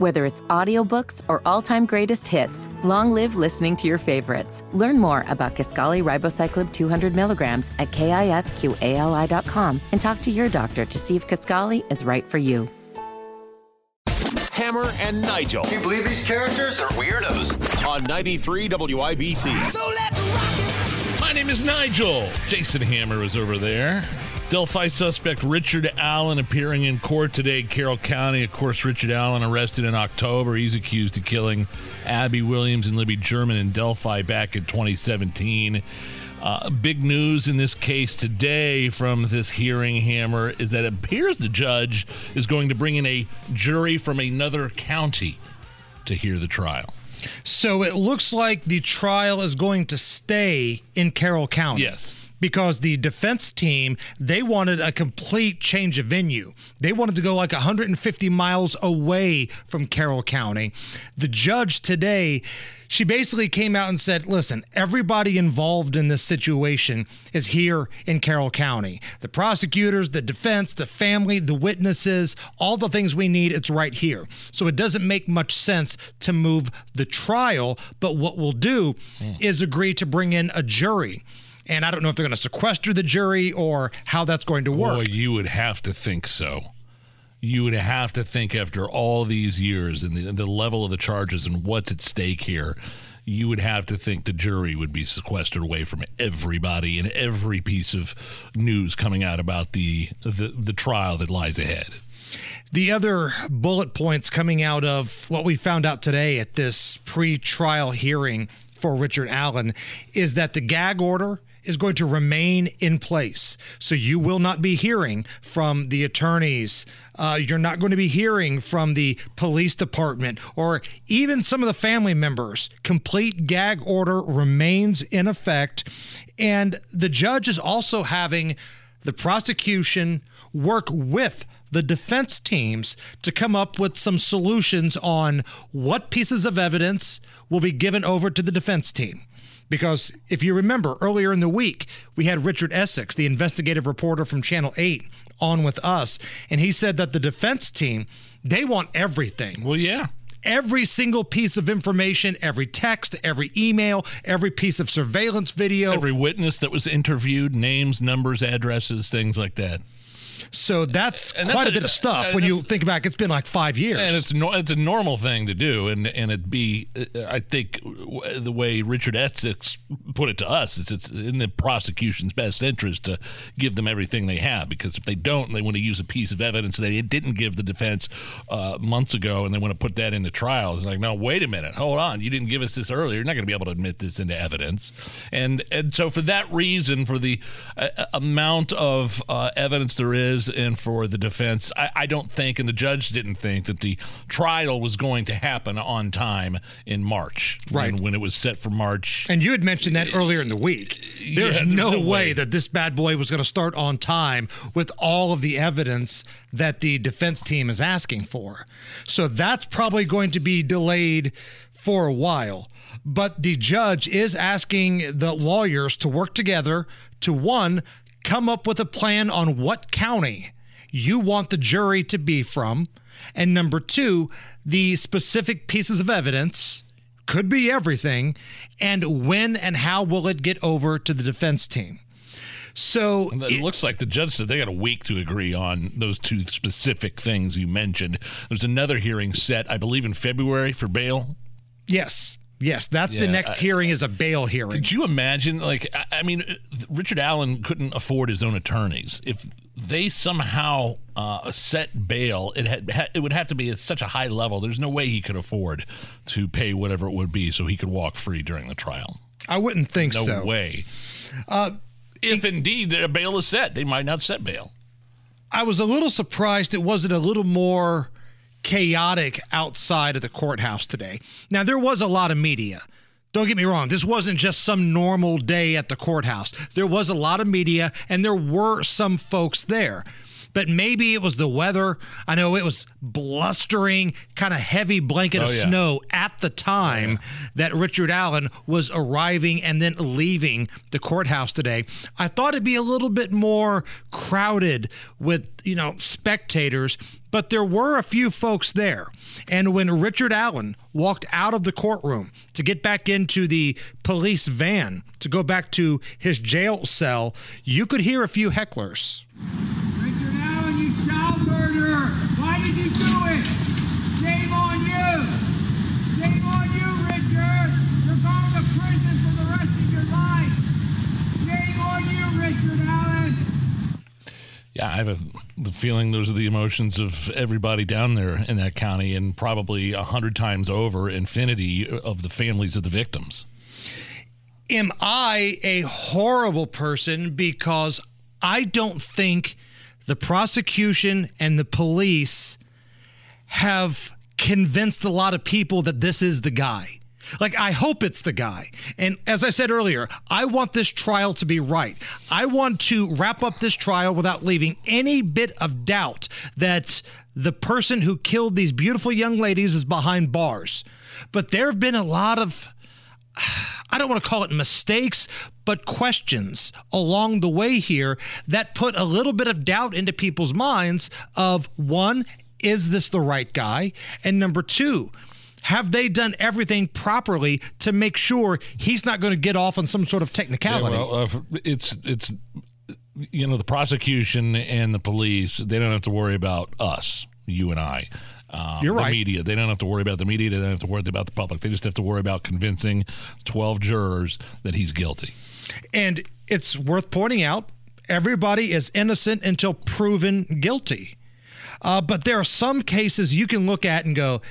Whether it's audiobooks or all-time greatest hits, long live listening to your favorites. Learn more about Kisqali Ribociclib 200 milligrams at kisqali.com and talk to your doctor to see if Kisqali is right for you. Hammer and Nigel Can you believe these characters are weirdos? on 93 WIBC. So let's rock it! My name is Nigel. Jason Hammer is over there. Delphi suspect Richard Allen appearing in court today, Carroll County. Of course, Richard Allen arrested in October. He's accused of killing Abby Williams and Libby German in Delphi back in 2017. Uh, big news in this case today from this hearing, Hammer, is that it appears the judge is going to bring in a jury from another county to hear the trial. So it looks like the trial is going to stay in Carroll County. Yes. Because the defense team, they wanted a complete change of venue. They wanted to go like 150 miles away from Carroll County. The judge today, she basically came out and said, listen, everybody involved in this situation is here in Carroll County. The prosecutors, the defense, the family, the witnesses, all the things we need, it's right here. So it doesn't make much sense to move the trial. But what we'll do hmm. is agree to bring in a jury. And I don't know if they're going to sequester the jury or how that's going to work. Boy, you would have to think so. You would have to think after all these years and the, the level of the charges and what's at stake here, you would have to think the jury would be sequestered away from everybody and every piece of news coming out about the the, the trial that lies ahead. The other bullet points coming out of what we found out today at this pre trial hearing for Richard Allen is that the gag order is going to remain in place. So you will not be hearing from the attorneys. Uh, you're not going to be hearing from the police department or even some of the family members. Complete gag order remains in effect. And the judge is also having the prosecution work with the defense teams to come up with some solutions on what pieces of evidence will be given over to the defense team. Because if you remember earlier in the week, we had Richard Essex, the investigative reporter from Channel 8, on with us, and he said that the defense team, they want everything Well, yeah. every single piece of information, every text, every email, every piece of surveillance video. Every witness that was interviewed, names, numbers, addresses, things like that. So that's And quite a, a- bit of stuff when you think back. It's been like five years. And it's no, it's a normal thing to do, and and it be uh, I think the way Richard Essex put it to us is it's in the prosecution's best interest to give them everything they have because if they don't, they want to use a piece of evidence that they didn't give the defense uh, months ago, and they want to put that into trial. It's like, no, wait a minute, hold on, you didn't give us this earlier. You're not going to be able to admit this into evidence, and and so for that reason, for the uh, amount of uh, evidence there is, and for the defense, I, I don't think, and the judge didn't think that the trial was going to happen on time in March, Right. When, when it was set for March. And you had mentioned that earlier in the week. There's, Yeah, there's no, no way, way. that this bad boy was going to start on time with all of the evidence that the defense team is asking for. So that's probably going to be delayed for a while. But the judge is asking the lawyers to work together to one, come up with a plan on what county you want the jury to be from. And number two, the specific pieces of evidence could be everything, and when and how will it get over to the defense team? So It looks like the judge said they got a week to agree on those two specific things you mentioned. There's another hearing set, I believe, in February for bail. yes, yes, that's the next I- hearing is a bail hearing. Could you imagine? Like, I- I mean, Richard Allen couldn't afford his own attorneys. If they somehow uh, set bail, it had it would have to be at such a high level. There's no way he could afford to pay whatever it would be so he could walk free during the trial. I wouldn't think No so. No way. Uh, if indeed a bail is set, they might not set bail. I was a little surprised it wasn't a little more chaotic outside of the courthouse today. Now, there was a lot of media. Don't get me wrong, this wasn't just some normal day at the courthouse. There was a lot of media and there were some folks there. But maybe it was the weather. I know it was blustering, kind of heavy blanket Oh, of yeah. snow at the time that Richard Allen was arriving and then leaving the courthouse today. I thought it'd be a little bit more crowded with, you know, spectators, but there were a few folks there. And when Richard Allen walked out of the courtroom to get back into the police van to go back to his jail cell, you could hear a few hecklers. Richard Allen, you child murderer! Why did you do it? Shame on you! Shame on you, Richard! You're going to prison for the rest of your life! Shame on you, Richard Allen! Yeah, I have a, the feeling those are the emotions of everybody down there in that county, and probably a hundred times over, infinity of the families of the victims. am I a horrible person because I don't think the prosecution and the police have convinced a lot of people that this is the guy. Like, I hope it's the guy. And as I said earlier, I want this trial to be right. I want to wrap up this trial without leaving any bit of doubt that the person who killed these beautiful young ladies is behind bars. But there have been a lot of I don't want to call it mistakes, but questions along the way here that put a little bit of doubt into people's minds of one, is this the right guy? And number two, have they done everything properly to make sure he's not going to get off on some sort of technicality? well, uh, it's it's you know the prosecution and the police. They don't have to worry about us, you and I. Um, You're the right. media. They don't have to worry about the media. They don't have to worry about the public. They just have to worry about convincing 12 jurors that he's guilty. And it's worth pointing out everybody is innocent until proven guilty. Uh, but there are some cases you can look at and go,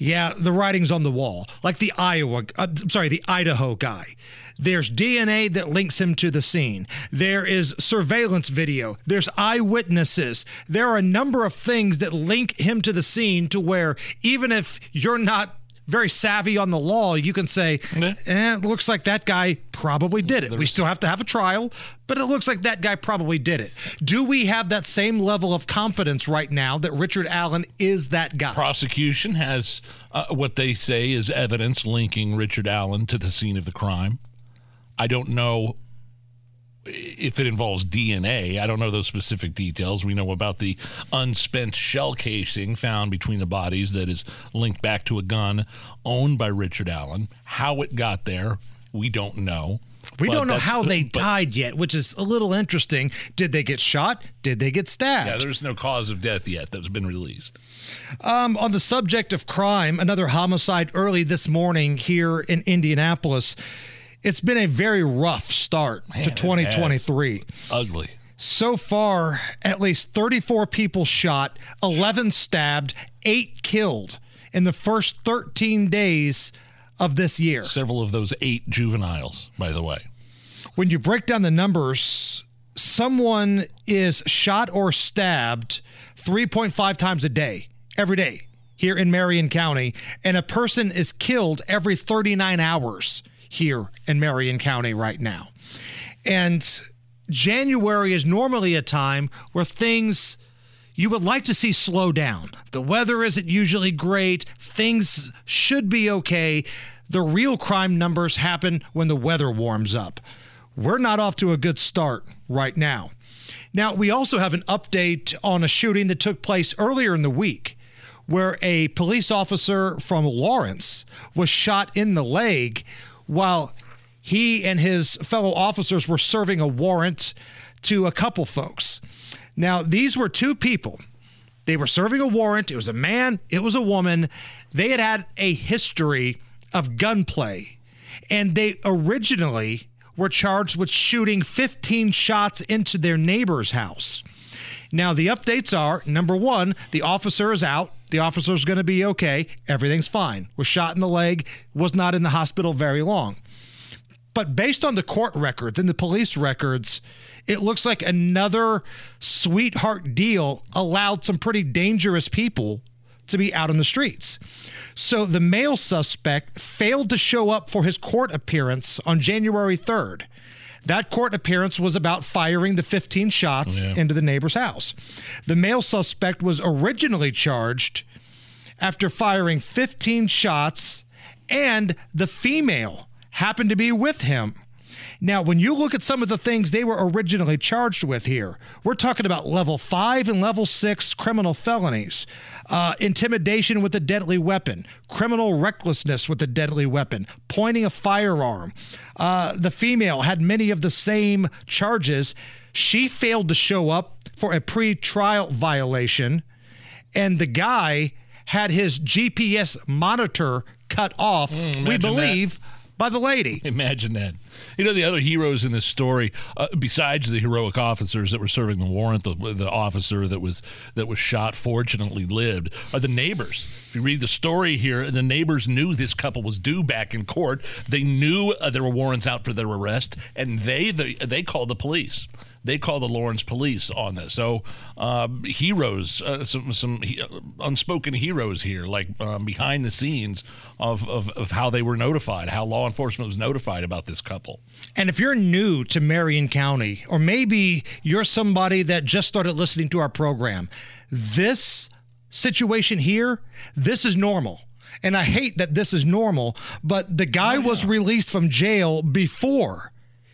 yeah, the writing's on the wall. Like the Iowa, uh, sorry, the Idaho guy. There's DNA that links him to the scene. There is surveillance video. There's eyewitnesses. There are a number of things that link him to the scene to where even if you're not very savvy on the law, you can say, Yeah. eh, it looks like that guy probably did it. We still have to have a trial, but it looks like that guy probably did it. Do we have that same level of confidence right now that Richard Allen is that guy? Prosecution has uh, what they say is evidence linking Richard Allen to the scene of the crime. I don't know if it involves DNA. I don't know those specific details. We know about the unspent shell casing found between the bodies that is linked back to a gun owned by Richard Allen. How it got there, we don't know. we But don't know how they but- died yet, which is a little interesting. Did they get shot? Did they get stabbed? Yeah, there's no cause of death yet that's been released. Um, on the subject of crime, another homicide early this morning here in Indianapolis. It's been a very rough start Man, to 2023. Ugly. So far, at least 34 people shot, 11 stabbed, 8 killed in the first 13 days of this year. Several of those eight juveniles, by the way. When you break down the numbers, someone is shot or stabbed 3.5 times a day, every day here in Marion County, and a person is killed every 39 hours here in Marion County right now. And January is normally a time where things you would like to see slow down. The weather isn't usually great. Things should be okay. The real crime numbers happen when the weather warms up. We're not off to a good start right now. Now, we also have an update on a shooting that took place earlier in the week where a police officer from Lawrence was shot in the leg while he and his fellow officers were serving a warrant to a couple folks. Now, these were two people. They were serving a warrant. It was a man, it was a woman. They had had a history of gunplay, and they originally were charged with shooting 15 shots into their neighbor's house. Now, the updates are number one, the officer is out. The officer's going to be okay. Everything's fine. Was shot in the leg, was not in the hospital very long. But based on the court records and the police records, it looks like another sweetheart deal allowed some pretty dangerous people to be out on the streets. So the male suspect failed to show up for his court appearance on January 3rd. That court appearance was about firing the 15 shots oh, Yeah. into the neighbor's house. The male suspect was originally charged after firing 15 shots, and the female happened to be with him. Now, when you look at some of the things they were originally charged with here, we're talking about level five and level six criminal felonies, uh, intimidation with a deadly weapon, criminal recklessness with a deadly weapon, pointing a firearm. Uh, the female had many of the same charges. She failed to show up for a pre trial violation, and the guy had his GPS monitor cut off, we imagine that. believe, by the lady. Imagine that. You know, the other heroes in this story, uh, besides the heroic officers that were serving the warrant, the, the officer that was that was shot fortunately lived, are the neighbors. If you read the story here, the neighbors knew this couple was due back in court. They knew uh, there were warrants out for their arrest, and they the, they called the police. They called the Lawrence police on this. So um, heroes, uh, some some he, uh, unspoken heroes here, like um, behind the scenes of, of of how they were notified, how law enforcement was notified about this couple. And if you're new to Marion County, or maybe you're somebody that just started listening to our program, this situation here, this is normal. And I hate that this is normal, but the guy oh, was released from jail before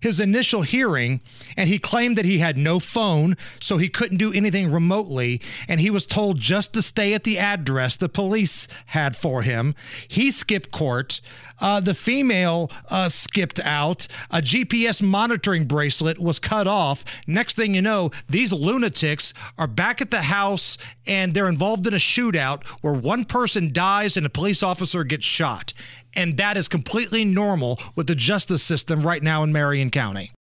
his initial hearing, and he claimed that he had no phone, so he couldn't do anything remotely. And he was told just to stay at the address the police had for him. He skipped court. Uh, the female uh, skipped out. A GPS monitoring bracelet was cut off. Next thing you know, these lunatics are back at the house and they're involved in a shootout where one person dies and a police officer gets shot. And that is completely normal with the justice system right now in Marion County.